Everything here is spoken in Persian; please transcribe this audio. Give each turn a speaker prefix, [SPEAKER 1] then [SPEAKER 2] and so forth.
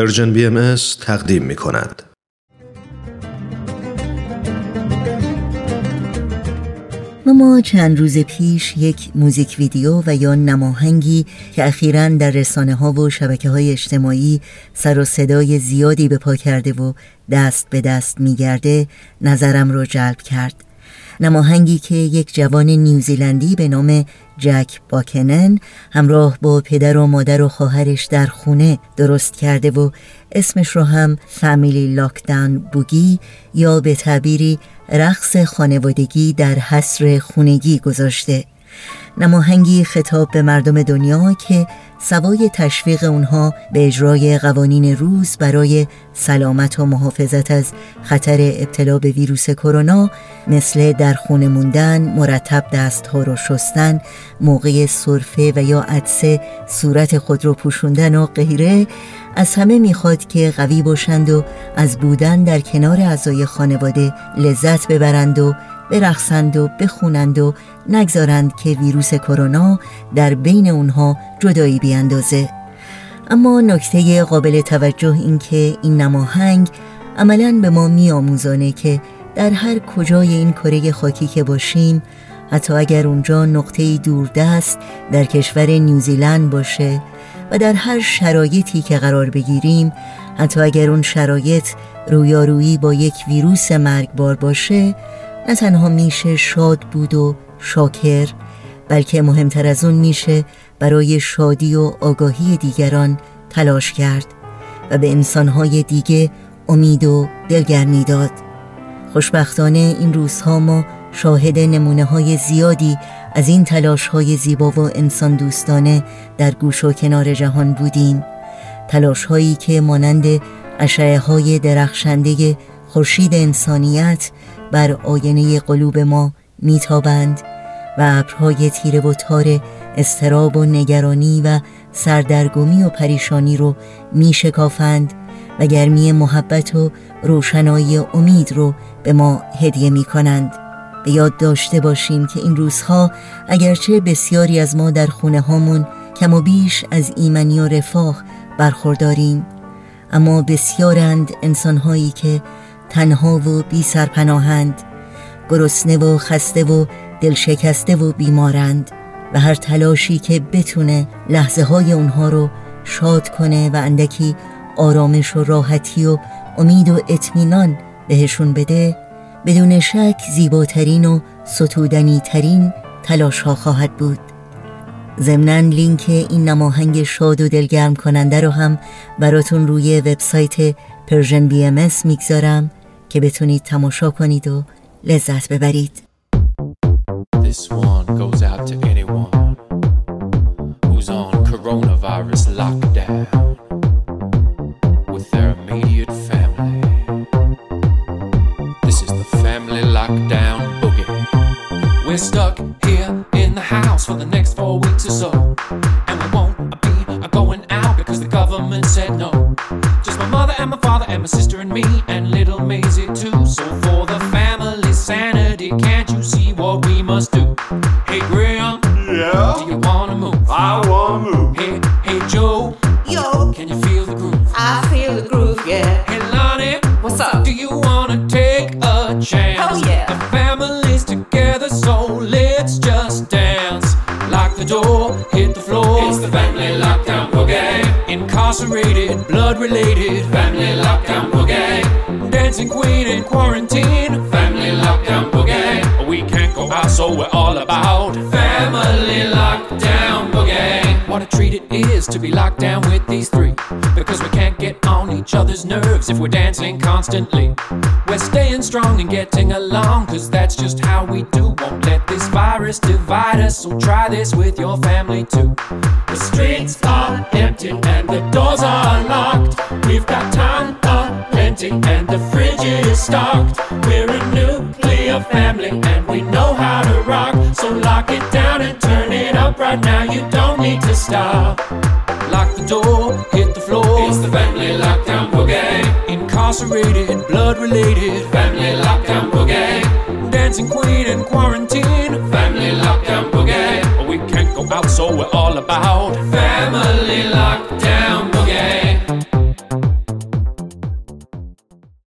[SPEAKER 1] Persian BM تقدیم می کند.
[SPEAKER 2] ما چند روز پیش یک موزیک ویدیو و یا نماهنگی که اخیرا در رسانه ها و شبکه های اجتماعی سر و صدای زیادی به پا کرده و دست به دست میگرده نظرم را جلب کرد نماهنگی که یک جوان نیوزیلندی به نام جک باکنن همراه با پدر و مادر و خواهرش در خونه درست کرده و اسمش رو هم فامیلی لاکدان بوگی یا به تعبیری رقص خانوادگی در حصر خونگی گذاشته. نماهنگی خطاب به مردم دنیا که سوای تشویق اونها به اجرای قوانین روز برای سلامت و محافظت از خطر ابتلا به ویروس کرونا مثل در خونه موندن، مرتب دستها رو شستن، موقع صرفه و یا عدسه صورت خود رو پوشوندن و غیره از همه می‌خواد که قوی باشند و از بودن در کنار اعضای خانواده لذت ببرند و برقصند و بخونند و نگذارند که ویروس کرونا در بین اونها جدایی بیاندازه. اما نکته قابل توجه این که این نماهنگ عملا به ما میآموزانه که در هر کجای این کره خاکی که باشیم حتی اگر اونجا نقطه دوردست در کشور نیوزیلند باشه و در هر شرایطی که قرار بگیریم حتی اگر اون شرایط رویارویی با یک ویروس مرگبار باشه نه تنها میشه شاد بود و شاکر بلکه مهمتر از اون میشه برای شادی و آگاهی دیگران تلاش کرد و به انسانهای دیگه امید و دلگرمی داد خوشبختانه این روزها ما شاهد نمونه های زیادی از این تلاش های زیبا و انسان دوستانه در گوش و کنار جهان بودیم. تلاش هایی که مانند اشعه های درخشنده خورشید انسانیت بر آینه قلوب ما میتابند و ابرهای تیره و تار استراب و نگرانی و سردرگمی و پریشانی رو میشکافند و گرمی محبت و روشنایی امید رو به ما هدیه می کنند به یاد داشته باشیم که این روزها اگرچه بسیاری از ما در خونه هامون کم و بیش از ایمنی و رفاه برخورداریم اما بسیارند انسانهایی که تنها و بی سرپناهند گرسنه و خسته و دلشکسته و بیمارند و هر تلاشی که بتونه لحظه های اونها رو شاد کنه و اندکی آرامش و راحتی و امید و اطمینان بهشون بده بدون شک زیباترین و ستودنی ترین تلاش ها خواهد بود. ضمنا لینک این نماهنگ شاد و دلگرم کننده رو هم براتون روی وبسایت Persian BM می‌گذارم. که بتونید تماشا کنید و لذت ببرید This one goes out to anyone who's on coronavirus lockdown with their immediate family. This is the family lockdown boogie. We're stuck here in the house for the next four weeks or so. And we won't be going out because the government said no. My father and my sister and me and little Maisie too. So for the family sanity, can't you see what we must do? Hey Graham,
[SPEAKER 3] Yeah?
[SPEAKER 2] do you wanna move?
[SPEAKER 3] I wanna move.
[SPEAKER 2] Family lockdown boogie. Incarcerated, blood related. Family lockdown boogie. Dancing queen in quarantine. Family lockdown boogie. We can't go out, so we're all about family lockdown boogie. What a treat it is to be locked down with these three. Because we can't each other's nerves if we're dancing constantly. We're staying strong and getting along, cause that's just how we do. Won't let this virus divide us, so try this with your family too. The streets are empty and the doors are locked. We've got time plenty and the fridge is stocked. We're a nuclear family and we know how to rock. So lock it down and turn it up right now. You don't need to stop. Lock the door, hit the Incarcerated, blood related. Family lockdown boogie. Dancing queen in quarantine. Family lockdown boogie. We can't go out, so we're all about.